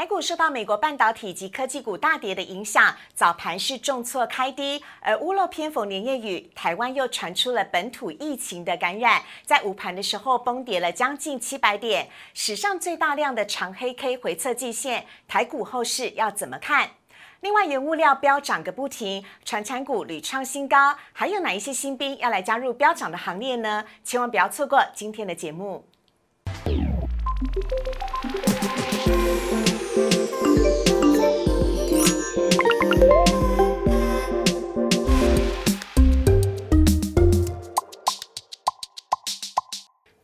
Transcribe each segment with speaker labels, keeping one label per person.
Speaker 1: 台股受到美国半导体及科技股大跌的影响，早盘是重挫开低，而屋漏偏逢连夜雨，台湾又传出了本土疫情的感染，在午盘的时候崩跌了将近七百点，史上最大量的长黑 K 回测季线，台股后市要怎么看？另外，原物料飙涨个不停，传产股屡创新高，还有哪一些新兵要来加入飙涨的行列呢？千万不要错过今天的节目。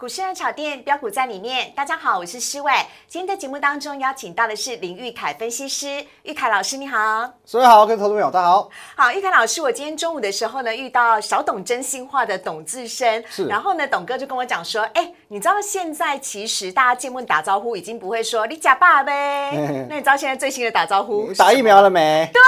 Speaker 1: 股市热炒店标股在里面，大家好，我是施伟。今天在节目当中邀请到的是林玉凯分析师，玉凯老师你好，
Speaker 2: 所位好，各位投资朋友大家好。
Speaker 1: 好，玉凯老师，我今天中午的时候呢，遇到小董真心话的董志生，
Speaker 2: 是
Speaker 1: 然后呢，董哥就跟我讲说，哎，你知道现在其实大家见面打招呼已经不会说你假爸呗，那你知道现在最新的打招呼
Speaker 2: 你打疫苗了没？
Speaker 1: 对，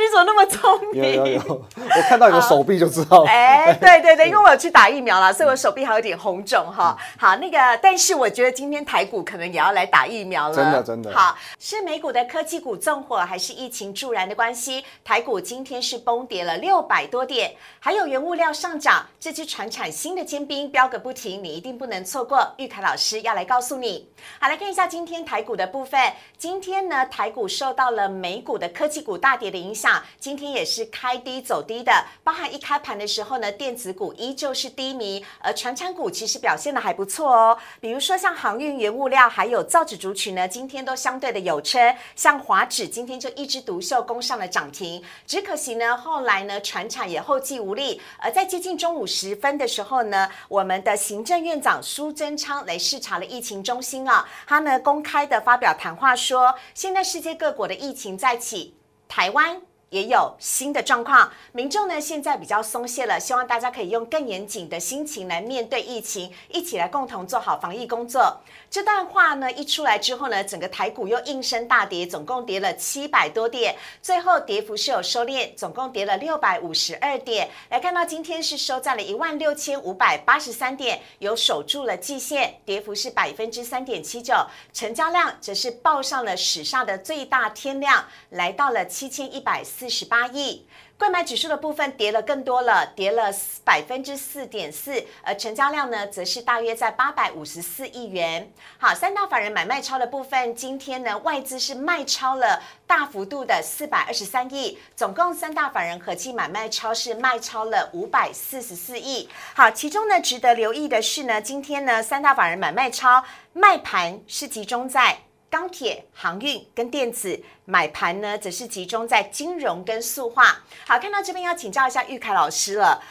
Speaker 1: 你怎么那么聪明？
Speaker 2: 有有有，我看到你的手臂就知道了。
Speaker 1: 哎，对对对，因为我有去打疫苗了，所以我手臂还有点红肿哈。好，那个，但是我觉得今天台股可能也要来打疫苗了，
Speaker 2: 真的真的
Speaker 1: 好，是美股的科技股纵火，还是疫情助燃的关系？台股今天是崩跌了六百多点，还有原物料上涨，这支船产新的尖兵飙个不停，你一定不能错过。玉凯老师要来告诉你。好，来看一下今天台股的部分。今天呢，台股受到了美股的科技股大跌的影响，今天也是开低走低的，包含一开盘的时候呢，电子股依旧是低迷，而船产股其实表现的还不错哦。比如说像航运、原物料还有造纸族群呢，今天都相对的有车，像华指今天就一枝独秀攻上了涨停，只可惜呢，后来呢，船产也后继无力。而在接近中午时分的时候呢，我们的行政院长苏曾昌来视察了疫情中心啊，他呢公开的发表谈话说，现在世界各国的疫情再起，台湾。也有新的状况，民众呢现在比较松懈了，希望大家可以用更严谨的心情来面对疫情，一起来共同做好防疫工作。这段话呢一出来之后呢，整个台股又应声大跌，总共跌了七百多点，最后跌幅是有收敛，总共跌了六百五十二点。来看到今天是收在了一万六千五百八十三点，有守住了季线，跌幅是百分之三点七九，成交量则是报上了史上的最大天量，来到了七千一百四十八亿。购买指数的部分跌了更多了，跌了百分之四点四，而成交量呢，则是大约在八百五十四亿元。好，三大法人买卖超的部分，今天呢，外资是卖超了大幅度的四百二十三亿，总共三大法人合计买卖超是卖超了五百四十四亿。好，其中呢，值得留意的是呢，今天呢，三大法人买卖超卖盘是集中在。钢铁、航运跟电子买盘呢，则是集中在金融跟塑化。好，看到这边要请教一下玉凯老师了。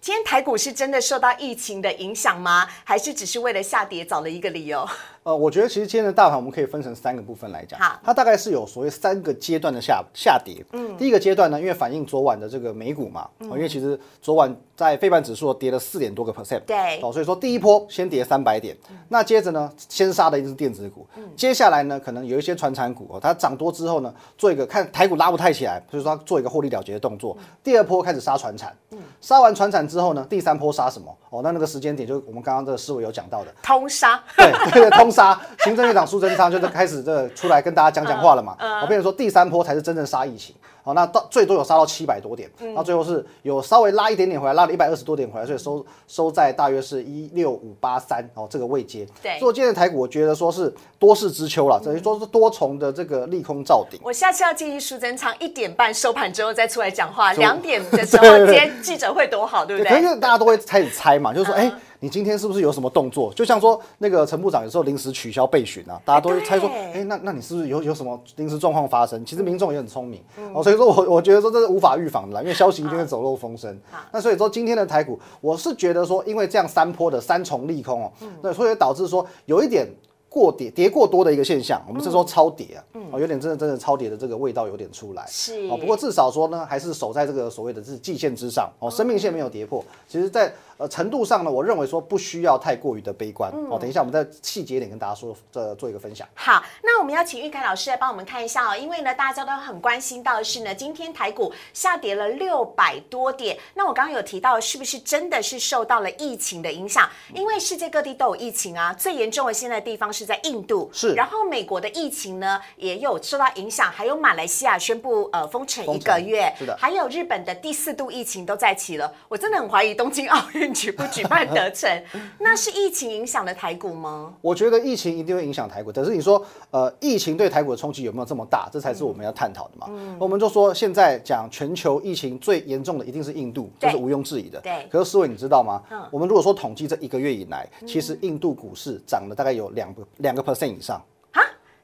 Speaker 1: 今天台股是真的受到疫情的影响吗？还是只是为了下跌找了一个理由？
Speaker 2: 呃，我觉得其实今天的大盘我们可以分成三个部分来讲。
Speaker 1: 好，
Speaker 2: 它大概是有所谓三个阶段的下下跌。嗯，第一个阶段呢，因为反映昨晚的这个美股嘛，哦因为其实昨晚在费半指数跌了四点多个 percent。
Speaker 1: 对
Speaker 2: 哦，所以说第一波先跌三百点，那接着呢，先杀的一定是电子股，接下来呢，可能有一些传产股哦，它涨多之后呢，做一个看台股拉不太起来，所以说它做一个获利了结的动作。第二波开始杀传产，嗯杀完传产之后呢，第三波杀什么？哦，那那个时间点就是我们刚刚这个思维有讲到的，
Speaker 1: 通杀。
Speaker 2: 对对对，通杀，行政院长苏贞昌就是开始这出来跟大家讲讲话了嘛。我变成说第三波才是真正杀疫情，好，那到最多有杀到七百多点，那最后是有稍微拉一点点回来，拉了一百二十多点回来，所以收收在大约是一六五八三哦这个位阶。
Speaker 1: 对
Speaker 2: 所以今天的台股我觉得说是多事之秋了，等于说是多重的这个利空罩顶。
Speaker 1: 我下次要建议苏贞昌一点半收盘之后再出来讲话，
Speaker 2: 就
Speaker 1: 两点的时候
Speaker 2: 对对对
Speaker 1: 今天记者会多好，对不对？
Speaker 2: 因为大家都会开始猜嘛，就是说，
Speaker 1: 嗯
Speaker 2: 哎、你今天是不是有什么动作？就像说那个陈部长有时候临时取消备询啊，大家都会猜说，
Speaker 1: 对
Speaker 2: 哎、那那你是不是有有什么临时状况发生？其实民众也很聪明、
Speaker 1: 嗯
Speaker 2: 哦，所以说我我觉得说这是无法预防的啦，因为消息一定会走漏风声。那所以说今天的台股，我是觉得说，因为这样三波的三重利空哦，
Speaker 1: 嗯
Speaker 2: 那所以导致说有一点。过跌跌过多的一个现象，我们是说超跌啊，哦，有点真的真的超跌的这个味道有点出来。
Speaker 1: 嗯是
Speaker 2: 哦，不过至少说呢，还是守在这个所谓的是季线之上哦，生命线没有跌破。其实在，呃程度上呢，我认为说不需要太过于的悲观哦。等一下我们在细节一点跟大家说，这做一个分享。
Speaker 1: 好，那我们要请玉凯老师来帮我们看一下哦，因为呢，大家都很关心到的是呢，今天台股下跌了六百多点。那我刚刚有提到，是不是真的是受到了疫情的影响？因为世界各地都有疫情啊，最严重的现在地方是在印度，
Speaker 2: 是
Speaker 1: 然后美国的疫情呢也有受到影响，还有马来西亚宣布呃封城一个月，
Speaker 2: 是的
Speaker 1: 还有日本的第四度疫情都在起了。我真的很怀疑东京奥运举不举办得成，那是疫情影响了台股吗？
Speaker 2: 我觉得疫情一定会影响台股，但是你说，呃，疫情对台股的冲击有没有这么大？这才是我们要探讨的嘛。我们就说现在讲全球疫情最严重的一定是印度，这是毋庸置疑的。
Speaker 1: 对
Speaker 2: 可是思维你知道吗？嗯我们如果说统计这一个月以来，其实印度股市涨了大概有两个两个 percent 以上。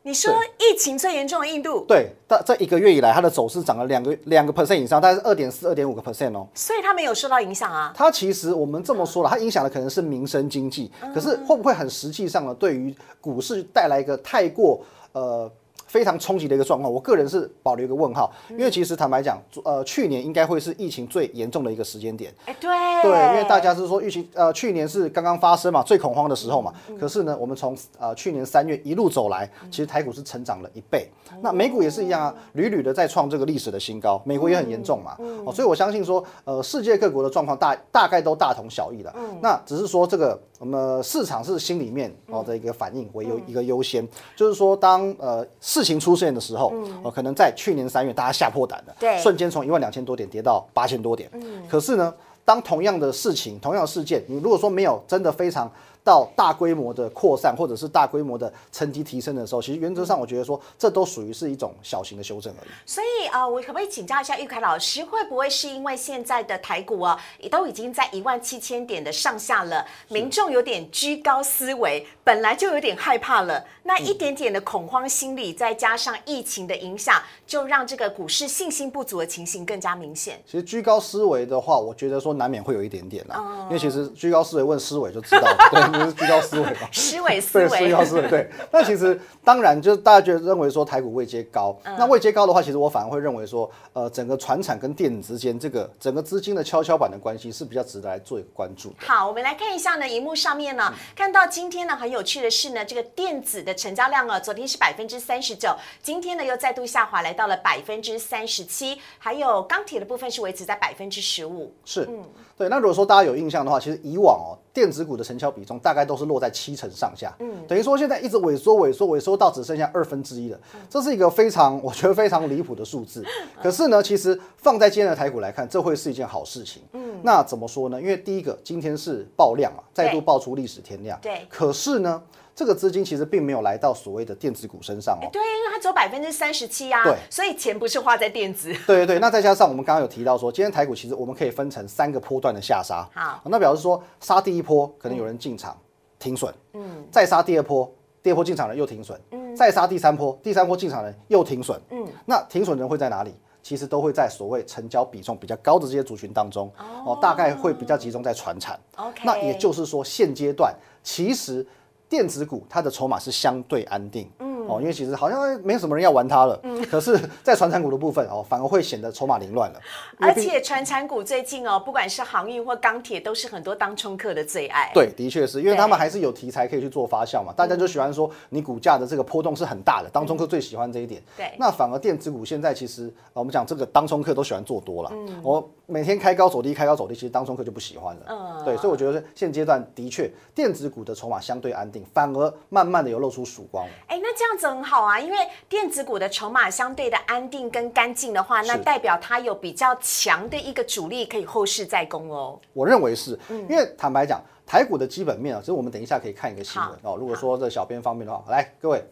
Speaker 1: 啊，你说疫情最严重的印度，
Speaker 2: 对，但这一个月以来，它的走势涨了两个两个 percent 以上，大概是二点四、二点五个 percent 哦。
Speaker 1: 所以它没有受到影响啊。
Speaker 2: 它其实我们这么说了，它影响的可能是民生经济，可是会不会很实际上呢？对于股市带来一个太过呃非常冲击的一个状况，我个人是保留一个问号，因为其实坦白讲，呃，去年应该会是疫情最严重的一个时间点。
Speaker 1: 哎，对。
Speaker 2: 对，因为大家是说疫情，呃，去年是刚刚发生嘛，最恐慌的时候嘛。可是呢，我们从呃去年三月一路走来，其实台股是成长了一倍。那美股也是一样啊，屡屡的在创这个历史的新高，美国也很严重嘛。哦，所以我相信说，呃，世界各国的状况大大概都大同小异的。那只是说这个我们市场是心里面哦的一个反应为优一个优先，就是说当呃事情出现的时候，呃，可能在去年三月大家吓破胆了，
Speaker 1: 对。
Speaker 2: 瞬间从一万两千多点跌到八千多点。可是呢，当同样的事情、同样的事件，你如果说没有真的非常到大规模的扩散，或者是大规模的层级提升的时候，其实原则上我觉得说，这都属于是一种小型的修正而已。
Speaker 1: 所以呃，我可不可以请教一下玉凯老师，会不会是因为现在的台股啊，也都已经在一万七千点的上下了，民众有点居高思维，本来就有点害怕了，那一点点的恐慌心理，再加上疫情的影响，就让这个股市信心不足的情形更加明显。
Speaker 2: 其实居高思维的话，我觉得说难免会有一点点啦，
Speaker 1: 哦
Speaker 2: 因为其实居高思维问思维就知道 了，对，你是聚焦思维吧。
Speaker 1: 思维思
Speaker 2: 对，
Speaker 1: 维
Speaker 2: 居，高思维对。那其实当然就是大家觉得认为说台股位阶高，
Speaker 1: 嗯
Speaker 2: 那位阶高的话，其实我反而会认为说，呃，整个船产跟电子之间这个整个资金的跷跷板的关系是比较值得来做一个关注。
Speaker 1: 好，我们来看一下呢，荧幕上面呢，看到今天呢很有趣的是呢，这个电子的成交量啊，昨天是百分之三十九，今天呢又再度下滑，来到了百分之三十七，还有钢铁的部分是维持在百分之十五。
Speaker 2: 是，对。那如果说大家有印象的话，其实以往哦，电子股的成交比重大概都是落在七成上下，嗯，等于说现在一直萎缩、萎缩、萎缩到只剩下二分之一了，这是一个非常我觉得非常离谱的数字。可是呢，其实放在今天的台股来看，这会是一件好事情。嗯，那怎么说呢？因为第一个，今天是爆量啊，再度爆出历史天量。
Speaker 1: 对
Speaker 2: 可是呢，这个资金其实并没有来到所谓的电子股身上哦。
Speaker 1: 对，因为它只有百分之三十七呀，
Speaker 2: 对
Speaker 1: 所以钱不是花在电子。
Speaker 2: 对对对，那再加上我们刚刚有提到说，今天台股其实我们可以分成三个波段的下杀。
Speaker 1: 好，
Speaker 2: 那表示说杀第一波可能有人进场停损，嗯，再杀第二波，第二波进场人又停损，嗯，再杀第三波，第三波进场人又停损，嗯，那停损人会在哪里？其实都会在所谓成交比重比较高的这些族群当中，哦，大概会比较集中在船产。
Speaker 1: OK，
Speaker 2: 那也就是说，现阶段其实电子股它的筹码是相对安定，哦，因为其实好像没什么人要玩它了，嗯，可是，在传产股的部分哦，反而会显得筹码凌乱了，
Speaker 1: 而且传产股最近哦，不管是航运或钢铁，都是很多当冲客的最爱。
Speaker 2: 对，的确是因为他们还是有题材可以去做发酵嘛，大家就喜欢说你股价的这个波动是很大的，当冲客最喜欢这一点。
Speaker 1: 对
Speaker 2: 那反而电子股现在其实呃我们讲这个当冲客都喜欢做多了，嗯我每天开高走低，开高走低，其实当冲客就不喜欢了。
Speaker 1: 嗯
Speaker 2: 对，所以我觉得现阶段的确电子股的筹码相对安定，反而慢慢的有露出曙光了。
Speaker 1: 哎，那这样子很好啊，因为电子股的筹码相对的安定跟干净的话，那代表它有比较强的一个主力可以后市再攻哦。
Speaker 2: 我认为是，
Speaker 1: 嗯
Speaker 2: 因为坦白讲，台股的基本面啊，其实我们等一下可以看一个新闻哦。如果说这小编方面的话，来各位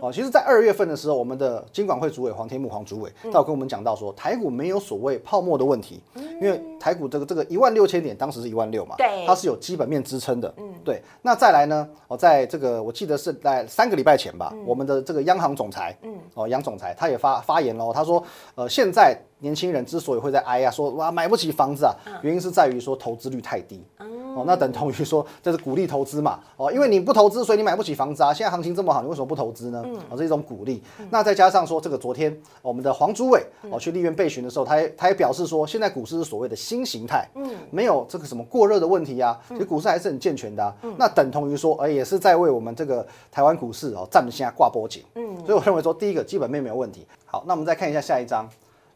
Speaker 2: 哦，其实，在二月份的时候，我们的金管会主委黄天木黄主委，
Speaker 1: 嗯
Speaker 2: 他有跟我们讲到说，台股没有所谓泡沫的问题，因为台股这个这个一万六千点，当时是一万六嘛，
Speaker 1: 对
Speaker 2: 它是有基本面支撑的，嗯，对。那再来呢，哦，在这个我记得是在三个礼拜前吧，我们的这个央行总裁，嗯，哦，杨总裁他也发发言喽，他说，呃，现在年轻人之所以会在哀呀、说哇买不起房子啊，原因是在于说投资率太低。哦，哦，那等同于说这是鼓励投资嘛，哦，因为你不投资，所以你买不起房子啊。现在行情这么好，你为什么不投资呢？哦，这是一种鼓励。那再加上说这个昨天我们的黄朱伟哦去立院备询的时候，他也他也表示说，现在股市是所谓的新形态，嗯，没有这个什么过热的问题啊，其实股市还是很健全的啊。那等同于说，呃，也是在为我们这个台湾股市哦站现在挂波景，嗯，所以我认为说，第一个基本面没有问题。好，那我们再看一下下一章。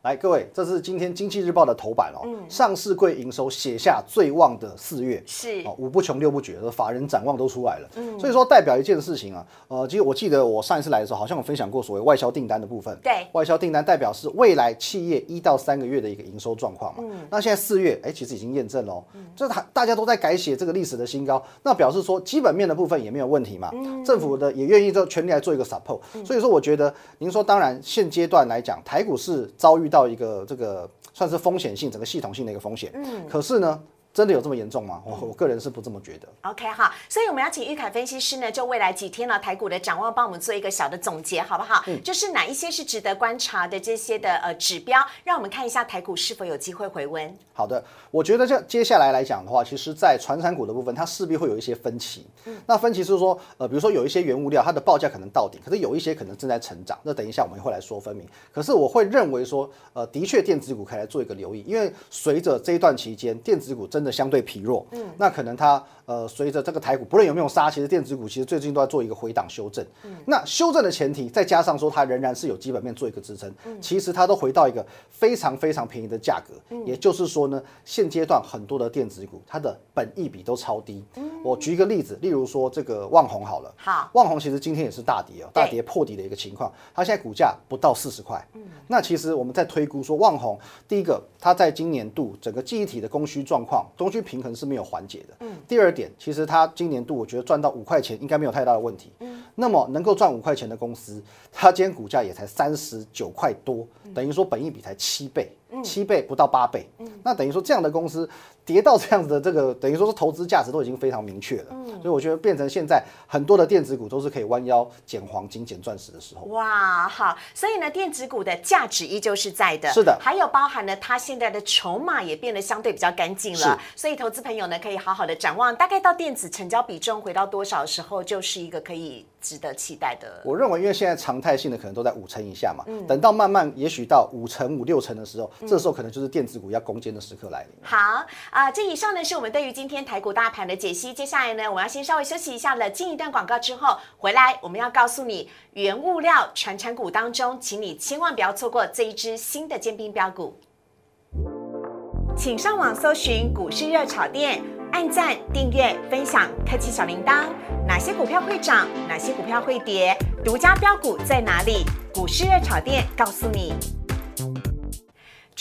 Speaker 2: 来，各位，这是今天经济日报的头版哦。嗯上市柜营收写下最旺的四月，
Speaker 1: 是
Speaker 2: 哦，五不穷六不绝，法人展望都出来了。嗯，所以说代表一件事情啊，呃，其实我记得我上一次来的时候，好像有分享过所谓外销订单的部分。
Speaker 1: 对，
Speaker 2: 外销订单代表是未来企业一到三个月的一个营收状况嘛。嗯，那现在四月，哎，其实已经验证了，这大大家都在改写这个历史的新高，那表示说基本面的部分也没有问题嘛。嗯，政府的也愿意做全力来做一个 support。所以说，我觉得您说，当然现阶段来讲，台股是遭遇到一个这个。呃，算是风险性，整个系统性的一个风险。嗯，可是呢。真的有这么严重吗？我我个人是不这么觉得。
Speaker 1: OK 哈，所以我们要请玉凯分析师呢，就未来几天呢台股的展望，帮我们做一个小的总结，好不好？嗯，就是哪一些是值得观察的这些的呃指标，让我们看一下台股是否有机会回温。
Speaker 2: 好的，我觉得这接下来来讲的话，其实在传产股的部分，它势必会有一些分歧。嗯，那分歧是说，呃，比如说有一些原物料，它的报价可能到顶，可是有一些可能正在成长。那等一下我们会来说分明。可是我会认为说，呃，的确电子股可以来做一个留意，因为随着这一段期间，电子股真的相对疲弱。嗯，那可能它呃，随着这个台股不论有没有杀，其实电子股其实最近都在做一个回档修正。嗯，那修正的前提，再加上说它仍然是有基本面做一个支撑，嗯其实它都回到一个非常非常便宜的价格。嗯，也就是说呢，现阶段很多的电子股它的本益比都超低。嗯，我举一个例子，例如说这个旺宏好了，
Speaker 1: 好，
Speaker 2: 旺宏其实今天也是大跌哦，大跌破底的一个情况，它现在股价不到四十块。嗯，那其实我们在推估说旺宏，第一个它在今年度整个记忆体的供需状况，供需平衡是没有缓解的。嗯，第二点，其实它今年度我觉得赚到五块钱应该没有太大的问题。嗯，那么能够赚五块钱的公司，它今天股价也才三十九块多，等于说本益比才七倍。七倍不到八倍，那等于说这样的公司跌到这样子的这个，等于说是投资价值都已经非常明确了。所以我觉得变成现在很多的电子股都是可以弯腰捡黄金、捡钻石的时候。
Speaker 1: 哇，好，所以呢，电子股的价值依旧是在的。
Speaker 2: 是的，
Speaker 1: 还有包含了它现在的筹码也变得相对比较干净了。所以投资朋友呢，可以好好的展望，大概到电子成交比重回到多少时候，就是一个可以值得期待的。
Speaker 2: 我认为，因为现在常态性的可能都在五成以下嘛，等到慢慢也许到五成、五六成的时候。这时候可能就是电子股要攻坚的时刻来临。
Speaker 1: 好啊，这以上呢是我们对于今天台股大盘的解析。接下来呢，我要先稍微休息一下了，进一段广告之后回来，我们要告诉你原物料传产股当中，请你千万不要错过这一支新的尖兵标股。请上网搜寻股市热炒店，按赞、订阅、分享，开启小铃铛。哪些股票会涨？哪些股票会跌？独家标股在哪里？股市热炒店告诉你。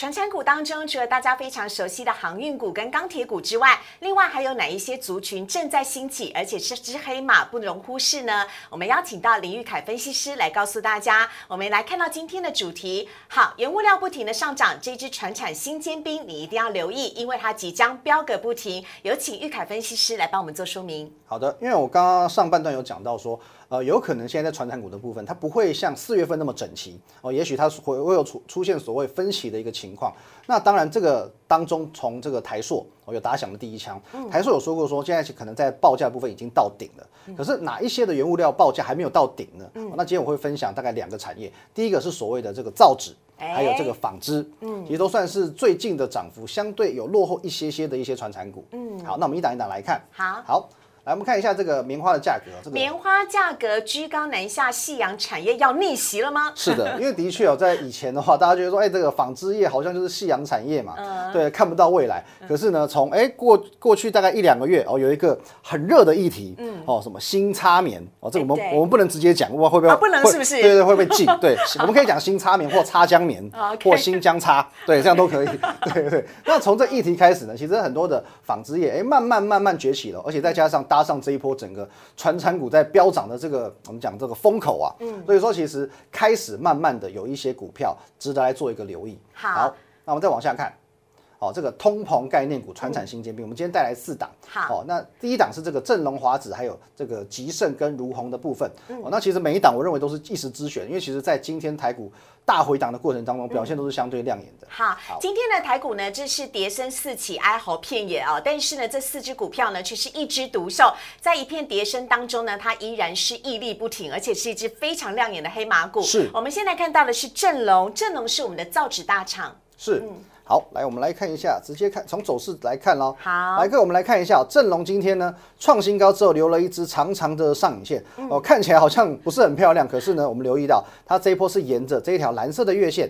Speaker 1: 传产股当中，除了大家非常熟悉的航运股跟钢铁股之外，另外还有哪一些族群正在兴起，而且是只黑马，不容忽视呢？我们邀请到林玉凯分析师来告诉大家。我们来看到今天的主题，好，原物料不停的上涨，这支传产新尖兵你一定要留意，因为它即将飙个不停。有请玉凯分析师来帮我们做说明。
Speaker 2: 好的，因为我刚刚上半段有讲到说。呃，有可能现在在传产股的部分，它不会像四月份那么整齐哦，也许它会会有出出现所谓分歧的一个情况。那当然，这个当中从这个台硕哦有打响的第一枪，台硕有说过说现在可能在报价部分已经到顶了，可是哪一些的原物料报价还没有到顶呢？那今天我会分享大概两个产业，第一个是所谓的这个造纸，还有这个纺织，嗯，其实都算是最近的涨幅相对有落后一些些的一些传产股。嗯，好，那我们一档一档来看，
Speaker 1: 好，
Speaker 2: 好。来，我们看一下这个棉花的价格。这个
Speaker 1: 棉花价格居高难下，夕阳产业要逆袭了吗？
Speaker 2: 是的，因为的确哦，在以前的话，大家觉得说，哎，这个纺织业好像就是夕阳产业嘛，对，看不到未来。可是呢，从哎过过去大概一两个月哦，有一个很热的议题，嗯，哦，什么新插棉哦，这个我们我们不能直接讲，哇，会不会
Speaker 1: 不能是不是？
Speaker 2: 对对，会被禁。对，我们可以讲新插棉或插浆棉，或新疆插，对，这样都可以。对对。那从这议题开始呢，其实很多的纺织业哎，慢慢慢慢崛起了，而且再加上搭上这一波整。整个传产股在飙涨的这个，我们讲这个风口啊，嗯，所以说其实开始慢慢的有一些股票值得来做一个留意。
Speaker 1: 好，
Speaker 2: 那我们再往下看。哦，这个通膨概念股、传产新尖兵，我们今天带来四档。
Speaker 1: 好
Speaker 2: 哦，那第一档是这个正隆华子，还有这个吉盛跟如虹的部分。哦，那其实每一档我认为都是一时之选，因为其实在今天台股大回档的过程当中，表现都是相对亮眼的。
Speaker 1: 好，今天的台股呢，这是跌声四起，哀嚎遍野啊。但是呢，这四只股票呢，却是一枝独秀，在一片跌声当中呢，它依然是屹立不停，而且是一只非常亮眼的黑马股。
Speaker 2: 是
Speaker 1: 我们现在看到的是正隆，正隆是我们的造纸大厂。
Speaker 2: 是，好，来我们来看一下，直接看从走势来看喽。
Speaker 1: 好
Speaker 2: 来各位我们来看一下哦，正隆今天呢创新高之后留了一支长长的上影线，哦，看起来好像不是很漂亮，可是呢，我们留意到它这一波是沿着这一条蓝色的月线。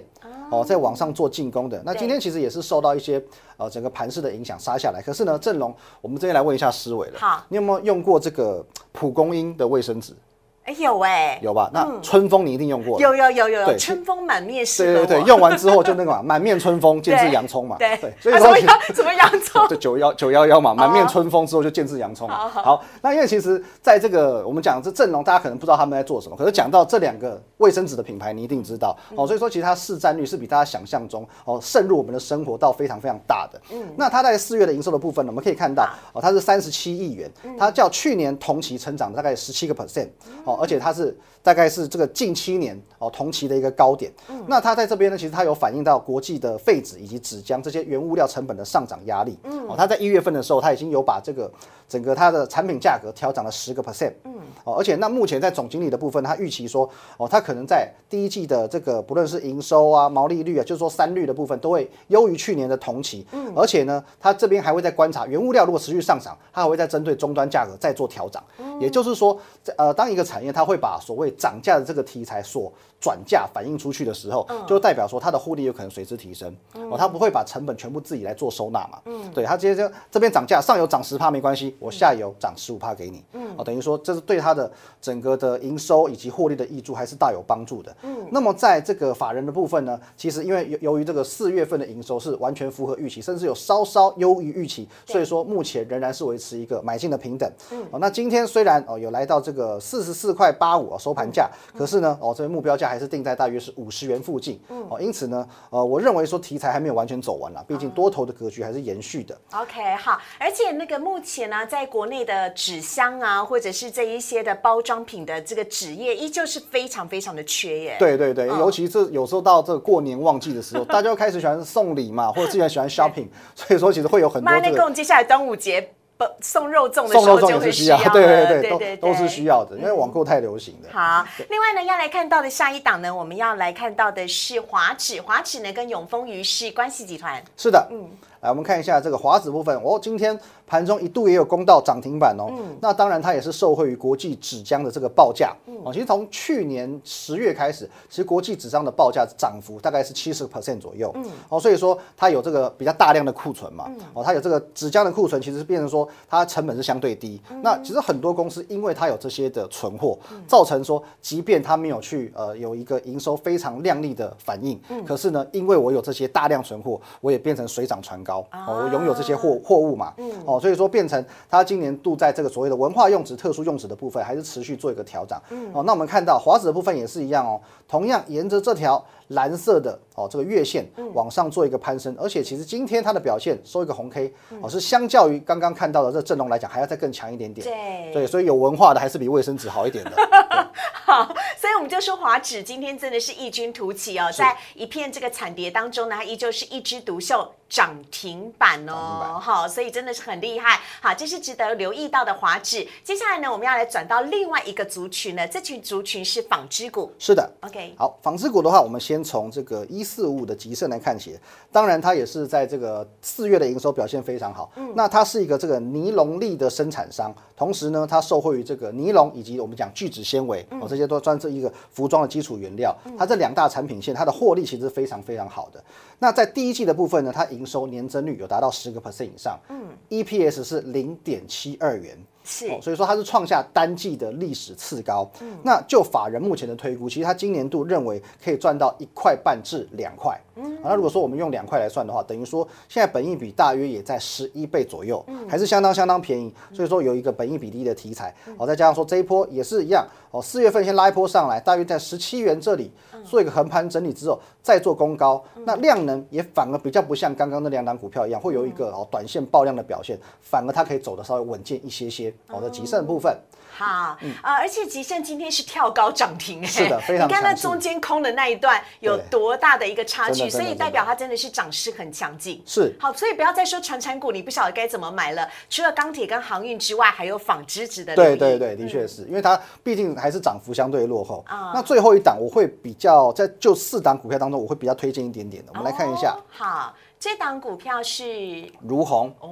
Speaker 2: 哦，在往上做进攻的，那今天其实也是受到一些呃整个盘势的影响杀下来。可是呢，正隆，我们这边来问一下思维了，
Speaker 1: 好，
Speaker 2: 你有没有用过这个蒲公英的卫生纸？
Speaker 1: 哎，有哎，
Speaker 2: 有吧？那春风你一定用过，
Speaker 1: 有有有有有，
Speaker 2: 对
Speaker 1: 春风满面是
Speaker 2: 对对对，用完之后就那个嘛，满面春风，见字洋葱嘛。
Speaker 1: 对
Speaker 2: 对，
Speaker 1: 所以说什么洋葱？
Speaker 2: 就九幺九幺幺嘛，满面春风之后就见字洋葱嘛。好，那因为其实在这个我们讲这阵容，大家可能不知道他们在做什么，可是讲到这两个卫生纸的品牌，你一定知道哦。所以说其实它市占率是比大家想象中哦渗入我们的生活到非常非常大的。嗯，那它在四月的营收的部分呢，我们可以看到哦，它是三十七亿元，它较去年同期成长大概十七个 percent 哦，而且它是。大概是这个近七年哦同期的一个高点。那它在这边呢，其实它有反映到国际的废纸以及纸浆这些原物料成本的上涨压力。哦，它在一月份的时候，它已经有把这个整个它的产品价格调涨了十个 percent。嗯。哦，而且那目前在总经理的部分，他预期说，哦，它可能在第一季的这个不论是营收啊、毛利率啊，就是说三率的部分都会优于去年的同期。嗯。而且呢，它这边还会在观察原物料如果持续上涨，它还会在针对终端价格再做调涨。嗯。也就是说，呃，当一个产业它会把所谓涨价的这个题材所转嫁反映出去的时候，就代表说它的获利有可能随之提升。哦，它不会把成本全部自己来做收纳嘛。嗯，对，它直接就这边涨价，上游涨十帕没关系，我下游涨十五帕给你。嗯，哦，等于说这是对它的整个的营收以及获利的益助还是大有帮助的。嗯，那么在这个法人的部分呢，其实因为由由于这个四月份的营收是完全符合预期，甚至有稍稍优于预期，所以说目前仍然是维持一个买进的平等。嗯，哦，那今天虽然哦有来到这个四十四块八五收盘价，可是呢，哦这边目标价还是定在大约是五十元附近。嗯，哦，因此呢，呃，我认为说题材还没有完全走完啦，毕竟多头的格局还是延续的。
Speaker 1: OK，好，而且那个目前呢，在国内的纸箱啊，或者是这一些的包装品的这个纸业，依旧是非常非常的缺耶。
Speaker 2: 对对对，尤其是有时候到这个过年旺季的时候，大家就开始喜欢送礼嘛，或者之前喜欢 shopping，所以说其实会有很多
Speaker 1: 妈，那
Speaker 2: 跟我
Speaker 1: 们接下来端午节不送肉粽的
Speaker 2: 送肉粽
Speaker 1: 时候就
Speaker 2: 也是需要，
Speaker 1: 会需要了，
Speaker 2: 对对对，
Speaker 1: 对对
Speaker 2: 都都是需要的，因为网购太流行了。
Speaker 1: 好，另外呢，要来看到的下一档呢，我们要来看到的是华指，华指呢跟永丰鱼是关系集团，
Speaker 2: 是的，嗯，来我们看一下这个华指部分，哦，今天盘中一度也有攻到涨停板哦，那当然它也是受惠于国际纸浆的这个报价，哦，其实从去年十月开始，其实国际纸浆的报价涨幅大概是七十 percent 左右，嗯，哦，所以说它有这个比较大量的库存嘛，哦，它有这个纸浆的库存，其实变成说它成本是相对低，那其实很多公司因为它有这些的存货，造成说即便它没有去呃有一个营收非常亮丽的反应，可是呢，因为我有这些大量存货，我也变成水涨船高，哦，我拥有这些货货物嘛，哦，所以说变成它今年度在这个所谓的文化用纸、特殊用纸的部分，还是持续做一个调整。哦，那我们看到华纸的部分也是一样哦，同样沿着这条蓝色的哦这个月线往上做一个攀升，而且其实今天它的表现收一个红 K，哦是相较于刚刚看到的这阵容来讲，还要再更强一点点。
Speaker 1: 对
Speaker 2: 对，所以有文化的还是比卫生纸好一点的。
Speaker 1: 好，所以我们就说华指今天真的是异军突起哦，在一片这个惨跌当中呢，它依旧是一枝独秀。涨停板哦，好，所以真的是很厉害，好，这是值得留意到的华指。接下来呢，我们要来转到另外一个族群呢，这群族群是纺织股。
Speaker 2: 是的
Speaker 1: ，OK，
Speaker 2: 好，纺织股的话，我们先从这个一四五五的吉盛来看起。当然，它也是在这个四月的营收表现非常好。嗯，那它是一个这个尼龙粒的生产商，同时呢，它受惠于这个尼龙以及我们讲聚酯纤维哦，这些都算是一个服装的基础原料。它这两大产品线，它的获利其实非常非常好的。那在第一季的部分呢，它营收年增率有达到十个 percent 以上，嗯，EPS 是零点七二元。
Speaker 1: 是、
Speaker 2: 哦，所以说它是创下单季的历史次高。嗯，那就法人目前的推估，其实它今年度认为可以赚到一块半至两块。嗯，那如果说我们用两块来算的话，等于说现在本益比大约也在十一倍左右，还是相当相当便宜。所以说有一个本益比低的题材，哦，再加上说这一波也是一样，哦，四月份先拉一波上来，大约在十七元这里做一个横盘整理之后，再做攻高，那量能也反而比较不像刚刚那两档股票一样，会有一个哦短线爆量的表现，反而它可以走的稍微稳健一些些，哦的极盛部分。
Speaker 1: 好，呃，而且吉盛今天是跳高涨停，哎，
Speaker 2: 是的非常
Speaker 1: 你看那中间空的那一段有多大的一个差距，所以代表它真的是涨势很强劲。
Speaker 2: 是。
Speaker 1: 好，所以不要再说传产股你不晓得该怎么买了。除了钢铁跟航运之外，还有纺织值得留意。
Speaker 2: 对对对，的确是。因为它毕竟还是涨幅相对落后。
Speaker 1: 啊。
Speaker 2: 那最后一档我会比较在就四档股票当中，我会比较推荐一点点的。我们来看一下。
Speaker 1: 哦好，这档股票是
Speaker 2: 如虹。
Speaker 1: 哦，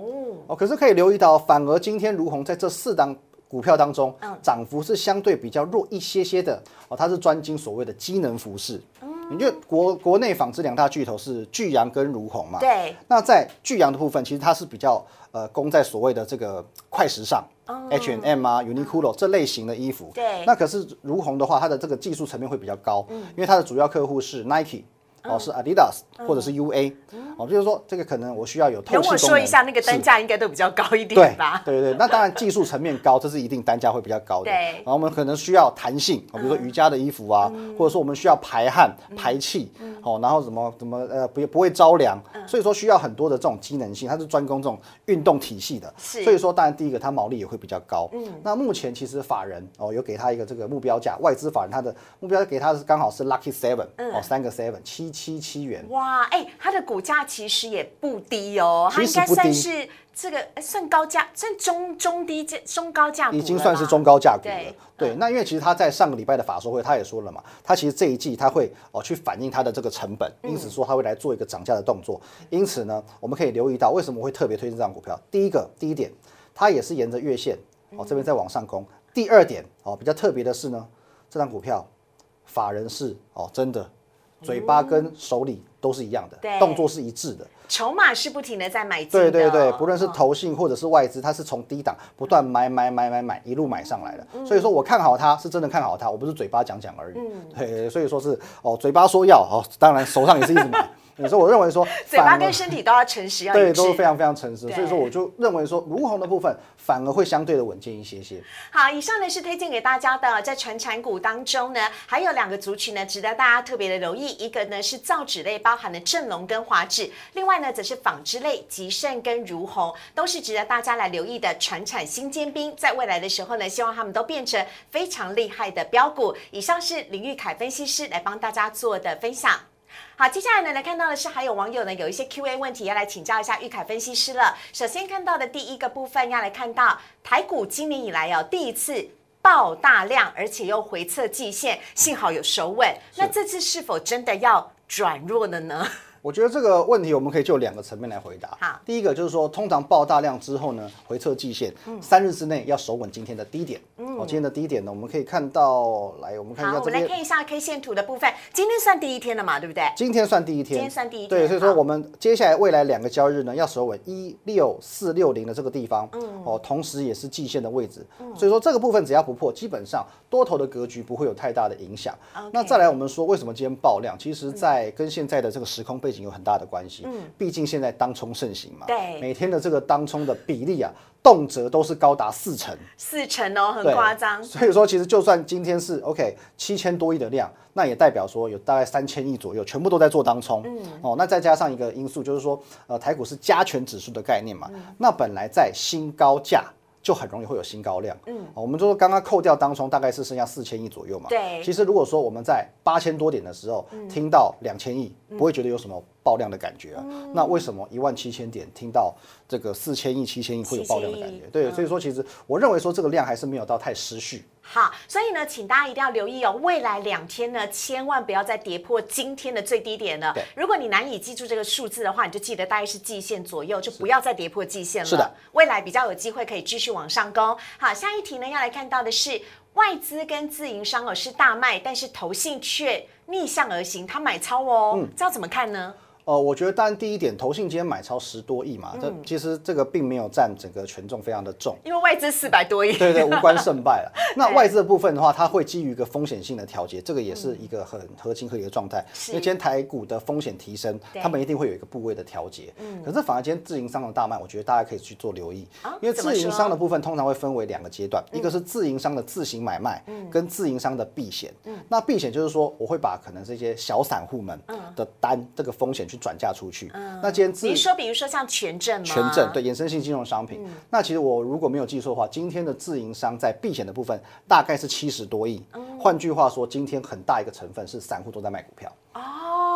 Speaker 2: 哦，可是可以留意到，反而今天如虹在这四档股票当中，
Speaker 1: 嗯。
Speaker 2: 涨幅是相对比较弱一些些的哦，它是专精所谓的机能服饰。
Speaker 1: 嗯。
Speaker 2: 你觉得国国内纺织两大巨头是巨阳跟如虹嘛？
Speaker 1: 对，
Speaker 2: 那在巨阳的部分，其实它是比较呃攻在所谓的这个快时尚。H&M 啊，Uniqlo 这类型的衣服，
Speaker 1: 哦对。嗯
Speaker 2: 那可是如虹的话，它的这个技术层面会比较高，因为它的主要客户是 Nike，哦，是 Adidas 或者是 UA，哦，就是说这个可能我需要有透
Speaker 1: 跟
Speaker 2: 气功能。
Speaker 1: 嗯我说一下，那个单价应该都比较高一
Speaker 2: 对
Speaker 1: 点吧？
Speaker 2: 对对对，那当然技术层面高，这是一定单价会比较高的。
Speaker 1: 对
Speaker 2: 然后我们可能需要弹性，哦比如说瑜伽的衣服啊，或者说我们需要排汗、排气，哦，然后怎么怎么呃不不会着凉，所以说需要很多的这种机能性，它是专攻这种运动体系的。
Speaker 1: 是
Speaker 2: 所以说当然第一个它毛利也会比较高。嗯，那目前其实法人哦有给他一个这个目标价，外资法人他的目标给他是刚好是 lucky seven，哦三个 seven 七七七元。
Speaker 1: 哇，哎、它的股价其实也不低哦，它应该算是这个哎算高价，算中中低价、中高价股
Speaker 2: 已经算是中高价股了
Speaker 1: 对。
Speaker 2: 对，那因为其实他在上个礼拜的法说会，他也说了嘛，他其实这一季他会哦去反映它的这个成本，因此说他会来做一个涨价的动作。因此呢，我们可以留意到为什么我会特别推荐这张股票。第一个，第一点，它也是沿着月线哦这边在往上攻。第二点哦，比较特别的是呢，这张股票法人是哦真的嘴巴跟手里都是一样的，
Speaker 1: 对
Speaker 2: 动作是一致的。
Speaker 1: 筹码是不停的在买进哦、
Speaker 2: 对对对，不论是
Speaker 1: 嗯
Speaker 2: 投信或者是外资，它是从低档不断买买买买买，一路买上来的。
Speaker 1: 嗯
Speaker 2: 所以说我看好它，是真的看好它，我不是嘴巴讲讲而已。对，所以说是哦，嘴巴说要哦，当然手上也是一直买。所以说我认为说，
Speaker 1: 嘴巴跟身体都要诚实，要一
Speaker 2: 对。都是非常非常诚实，所以说我就认为说，如虹的部分反而会相对的稳健一些些。
Speaker 1: 好，以上呢是推荐给大家的，在传产股当中呢，还有两个族群呢，值得大家特别的留意。一个呢是造纸类，包含了正隆跟华纸；另外呢则是纺织类，吉盛跟如虹，都是值得大家来留意的传产新尖兵。在未来的时候呢，希望他们都变成非常厉害的标股。以上是林玉凯分析师来帮大家做的分享。好，接下来呢，来看到的是还有网友呢有一些 Q&A 问题要来请教一下玉凯分析师了。首先看到的第一个部分要来看到台股今年以来哦第一次。爆大量，而且又回测季线，幸好有手稳。那这次是否真的要转弱了呢？
Speaker 2: 我觉得这个问题我们可以就两个层面来回答。
Speaker 1: 好
Speaker 2: 第一个就是说，通常爆大量之后呢，回撤季线，三日之内要守稳今天的低点。嗯哦，今天的低点呢，我们可以看到，来，我们看一，下这边。
Speaker 1: 我们来看一下 K 线图的部分。今天算第一天了嘛，对不对？
Speaker 2: 今天算第一天，
Speaker 1: 今天算第一天
Speaker 2: 对，所以说我们接下来未来两个交易日呢，要守稳一六四六零的这个地方，
Speaker 1: 嗯
Speaker 2: 哦，同时也是季线的位置，所以说这个部分只要不破，基本上多头的格局不会有太大的影响。那再来，我们说为什么今天爆量，其实在跟现在的这个时空背景有很大的关系。嗯，毕竟现在当冲盛行嘛，
Speaker 1: 对
Speaker 2: 每天的这个当冲的比例啊，动辄都是高达四成。
Speaker 1: 四成哦，很
Speaker 2: 对
Speaker 1: 夸张。
Speaker 2: 所以说，其实就算今天是 OK 七千多亿的量，那也代表说有大概三千亿左右，全部都在做当冲。嗯，哦，那再加上一个因素，就是说，呃，台股是加权指数的概念嘛，那本来在新高价。就很容易会有新高量，嗯、我们就说刚刚扣掉当冲，大概是剩下四千亿左右嘛。
Speaker 1: 对。
Speaker 2: 其实如果说我们在八千多点的时候、听到两千亿，不会觉得有什么爆量的感觉啊。那为什么一万七千点听到这个四千亿、七千亿会有爆量的感觉？对，所以说其实我认为说这个量还是没有到太失序。
Speaker 1: 好，所以呢，请大家一定要留意哦，未来两天呢，千万不要再跌破今天的最低点了
Speaker 2: 对。
Speaker 1: 如果你难以记住这个数字的话，你就记得大概是季线左右，就不要再跌破季线了。
Speaker 2: 是的，
Speaker 1: 未来比较有机会可以继续往上攻。好，下一题呢，要来看到的是外资跟自营商哦是大卖，但是投信却逆向而行，它买超哦，
Speaker 2: 嗯
Speaker 1: 这要怎么看呢？
Speaker 2: 呃，我觉得当然第一点，投信今天买超十多亿嘛，这其实这个并没有占整个权重非常的重。
Speaker 1: 因为外资四百多亿。
Speaker 2: 对对，无关胜败了。那外资的部分的话，它会基于一个风险性的调节，这个也是一个很合情合理的状态。因为今天台股的风险提升，他们一定会有一个部位的调节。嗯。可是反而今天自营商的大卖，我觉得大家可以去做留意，因为自营商的部分通常会分为两个阶段，一个是自营商的自行买卖，跟自营商的避险。嗯。那避险就是说，我会把可能这些小散户们的单这个风险去转嫁出去。那今天自
Speaker 1: 你说，比如说像权证吗？
Speaker 2: 权证对衍生性金融商品。那其实我如果没有记错的话，今天的自营商在避险的部分大概是七十多亿。换句话说，今天很大一个成分是散户都在卖股票。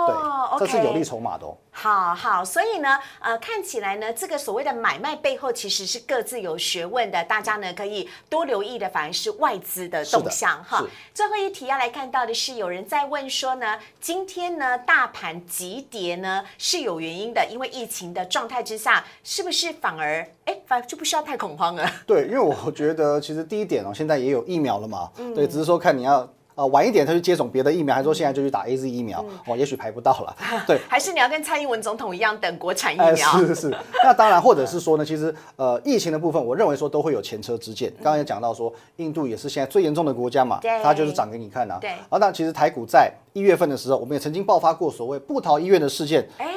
Speaker 1: 哦，
Speaker 2: 对，这是有利筹码的哦。
Speaker 1: 好好，所以呢，呃，看起来呢，这个所谓的买卖背后其实是各自有学问的，大家呢可以多留意的，反而是外资的动向哈。最后一题要来看到的是，有人在问说呢，今天呢大盘急跌呢是有原因的，因为疫情的状态之下，是不是反而哎反而就不需要太恐慌了？
Speaker 2: 对，因为我觉得其实第一点哦，现在也有疫苗了嘛，对，只是说看你要。呃，晚一点他去接种别的疫苗，还是说现在就去打 A Z 疫苗？哦，也许排不到了。对，
Speaker 1: 还是你要跟蔡英文总统一样等国产疫苗？
Speaker 2: 是是是。那当然，或者是说呢，其实呃，疫情的部分，我认为说都会有前车之鉴。刚刚也讲到说，印度也是现在最严重的国家嘛，它就是涨给你看呐。
Speaker 1: 对。
Speaker 2: 啊，那其实台股在一月份的时候，我们也曾经爆发过所谓不逃医院的事件，哎，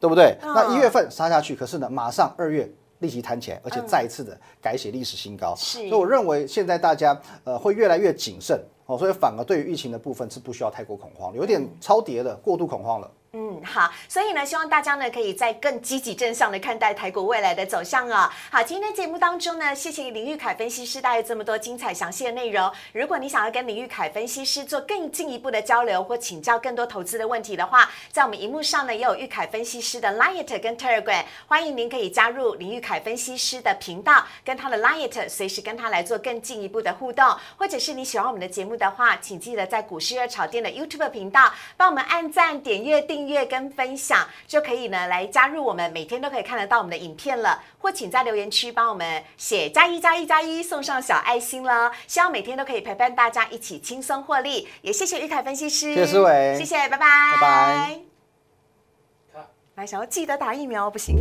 Speaker 2: 对不对？那一月份杀下去，可是呢，马上二月立即弹起来，而且再一次的改写历史新高。
Speaker 1: 是。
Speaker 2: 所以我认为现在大家呃会越来越谨慎。哦，所以反而对于疫情的部分是不需要太过恐慌，有点超跌的过度恐慌了。
Speaker 1: 嗯，好，所以呢，希望大家呢可以在更积极正向的看待台股未来的走向哦。好，今天节目当中呢，谢谢林玉凯分析师带来这么多精彩详细的内容。如果你想要跟林玉凯分析师做更进一步的交流或请教更多投资的问题的话，在我们荧幕上呢也有玉凯分析师的 Light 跟 Telegram，欢迎您可以加入林玉凯分析师的频道，跟他的 Light 随时跟他来做更进一步的互动。或者是你喜欢我们的节目的话，请记得在股市热炒店的 YouTube 频道帮我们按赞、点阅、订。订阅跟分享就可以呢，来加入我们，每天都可以看得到我们的影片了。或请在留言区帮我们写加一加一加一，送上小爱心了。希望每天都可以陪伴大家一起轻松获利。也谢谢玉凯分析师，
Speaker 2: 谢谢思维，
Speaker 1: 谢谢，拜拜，
Speaker 2: 拜拜。
Speaker 1: 来，想要记得打疫苗不行。